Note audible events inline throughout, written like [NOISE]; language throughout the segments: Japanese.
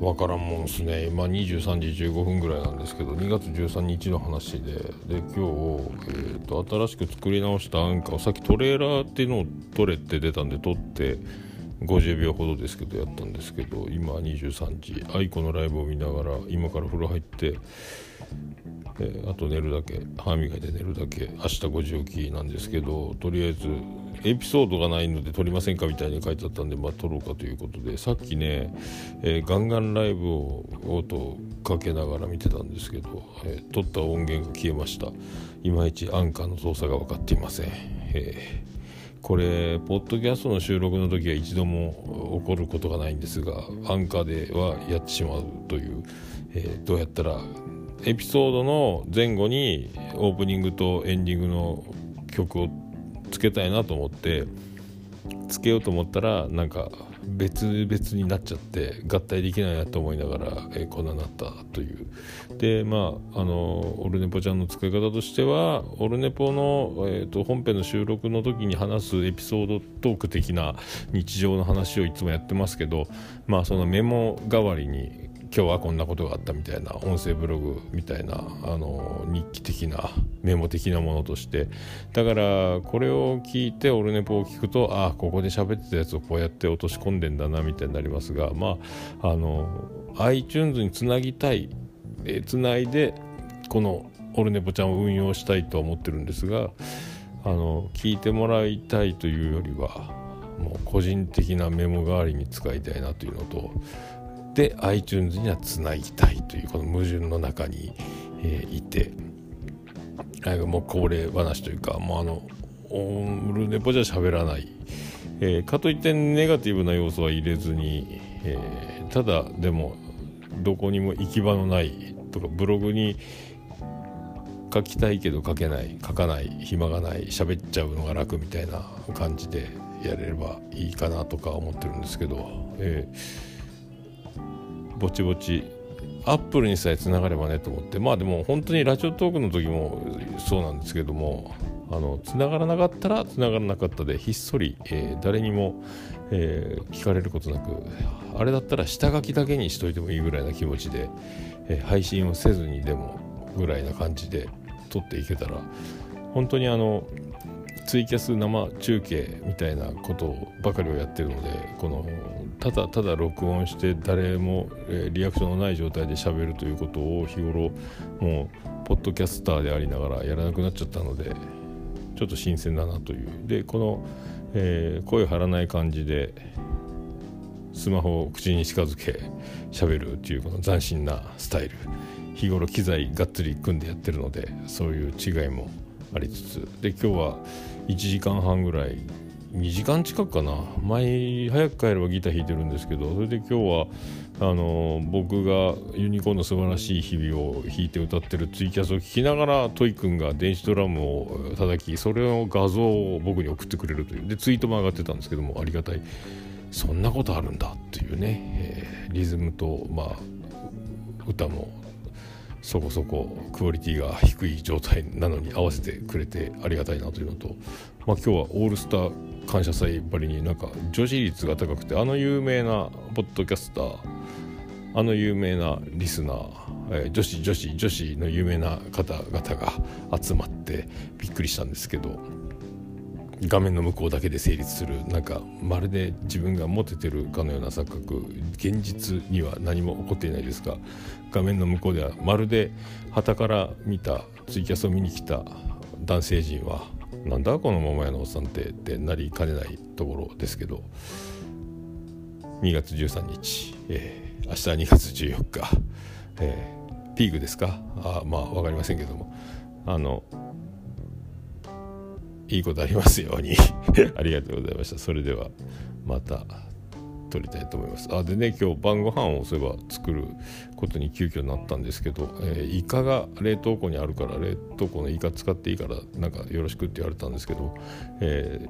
分からんもんすね。今23時15分ぐらいなんですけど2月13日の話で。で今日、えーと、新しく作り直したアンカーをさっきトレーラーっていうのを撮れって出たんで撮って50秒ほどですけどやったんですけど今23時。愛子のライブを見ながら今から風呂入って、えー、あと寝るだけ歯磨いて寝るだけ明日5時起きなんですけどとりあえずエピソードがないので撮りませんかみたいに書いてあったんで、まあ、撮ろうかということでさっきね、えー、ガンガンライブを音かけながら見てたんですけど、えー、撮った音源が消えました。いまいちアンカーの操作が分かっていません、えー、これポッドキャストの収録の時は一度も起こることがないんですがアンカーではやってしまうという、えどうやったらエピソードの前後にオープニングとエンディングの曲をつけたいなと思ってつけようと思ったらなんか別々になっちゃって合体できないなと思いながら、えー、こんななったという。でまああのオルネポちゃんの使い方としてはオルネポの、えーと、本編の収録の時に話すエピソードトーク的な日常の話をいつもやってますけどまあそのメモ代わりに今日はこんなことがあったみたいな音声ブログみたいなあの日記的なメモ的なものとして。だからこれを聞いてオルネポを聞くとああここで喋ってたやつをこうやって落とし込んでんだなみたいになりますがまああの iTunes につなぎたいつないでこのオルネポちゃんを運用したいと思ってるんですがあの聞いてもらいたいというよりはもう個人的なメモ代わりに使いたいなというのとで iTunes にはつなぎたいというこの矛盾の中に、えー、いて。もう恒例話というかもうあのオルネポじゃ喋らない、えー、かといってネガティブな要素は入れずに、えー、ただでもどこにも行き場のないとかブログに書きたいけど書けない書かない暇がない喋っちゃうのが楽みたいな感じでやれればいいかなとか思ってるんですけど、えーぼちぼちアップルにさえつながればねと思って。まあでも本当にラジオトークの時もそうなんですけどもあのつながらなかったらつながらなかったでひっそり、えー、誰にも、えー、聞かれることなくあれだったら下書きだけにしといてもいいぐらいな気持ちで、えー、配信をせずにでもぐらいな感じで撮っていけたら本当にあのツイキャス生中継みたいなことばかりをやってるのでこのただただ録音して誰も、リアクションのない状態で喋るということを日頃もうポッドキャスターでありながらやらなくなっちゃったのでちょっと新鮮だなという。でこの、えー、声張らない感じでスマホを口に近づけ喋るっていうこの斬新なスタイル。日頃機材がっつり組んでやってるのでそういう違いもありつつ。で今日は1時間半ぐらい。2時間近くかな。前早く帰ればギター弾いてるんですけど。それで今日はあの僕がユニコーンの素晴らしい日々を弾いて歌ってるツイキャスを聴きながらトイ君が電子ドラムを叩きそれの画像を僕に送ってくれるという。でツイートも上がってたんですけどもありがたい。そんなことあるんだっていうね、えー、リズムとまあ歌もそこそこクオリティが低い状態なのに合わせてくれてありがたいなというのと、まあ、今日はオールスター感謝祭ばりになんか女子率が高くてあの有名なポッドキャスターあの有名なリスナー、えー、女子女子女子の有名な方々が集まってびっくりしたんですけど画面の向こうだけで成立する。なんかまるで自分がモテてるかのような錯覚。現実には何も起こっていないですが画面の向こうではまるで旗から見たツイキャスを見に来た男性陣はなんだこの桃屋のおっさんってってなりかねないところですけど。2月13日、えー、明日2月14日、えー、ピークですか？あまあ分かりませんけども。あのいいことありますように。[LAUGHS] ありがとうございました。それではまた撮りたいと思います。あでね今日晩ご飯をそういえば作ることに急遽なったんですけど、えー、イカが冷凍庫にあるから冷凍庫のイカ使っていいからなんかよろしくって言われたんですけど、え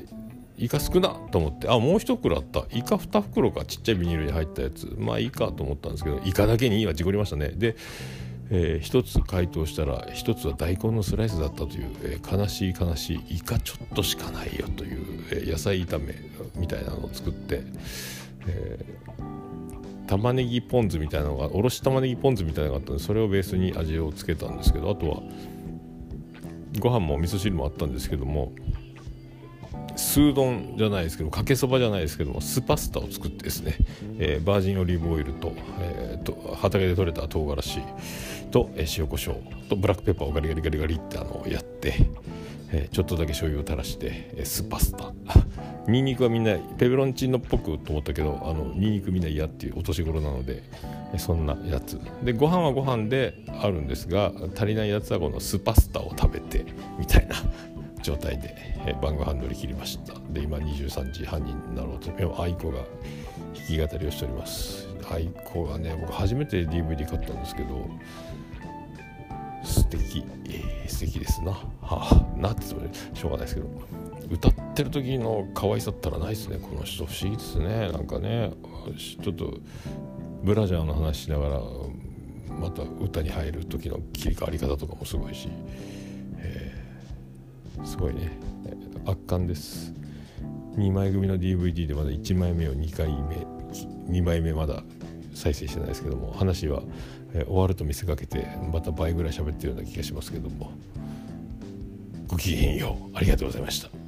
ー、イカ少なと思ってあもう一袋あった。イカ2袋か。ちっちゃいビニールに入ったやつ。まあいいかと思ったんですけどイカだけに今事故りましたね。でえー、1つ回答したら1つは大根のスライスだったという、えー、悲しい悲しいイカちょっとしかないよという、えー、野菜炒めみたいなのを作って、え玉ねぎポン酢みたいなのがおろし玉ねぎポン酢みたいなのがあったんでそれをベースに味をつけたんですけどあとはご飯も味噌汁もあったんですけどもスー丼じゃないですけどかけそばじゃないですけどもスパスタを作ってですね、えー、バージンオリーブオイルと,、えーと、畑で採れた唐辛子と、塩コショウ。とブラックペッパーをガリガリガリガリってあのやって、ちょっとだけ醤油を垂らして、えー、スパスタニンニクはみんなペペロンチーノっぽくと思ったけどあのニンニクみんな嫌っていうお年頃なのでそんなやつ。でご飯はご飯であるんですが足りないやつはこのスパスタを食べてみたいな [LAUGHS] 状態で、え晩ご飯乗り切りました。で今23時半になろうと愛子が弾き語りをしております。愛子がね。僕初めて DVD 買ったんですけど素敵、えー、素敵ですな。はあなってしょうがないですけど。歌ってる時の可愛さったらないですね。この人不思議ですね。なんかねちょっとブラジャーの話しながらまた歌に入る時の切り替わり方とかもすごいし、えー、すごいね。圧巻です。2枚組の DVD でまだ1枚目を2回目2枚目まだ再生してないですけども話は、え、終わると見せかけてまた倍ぐらい喋ってるような気がしますけどもごきげんよう。ありがとうございました。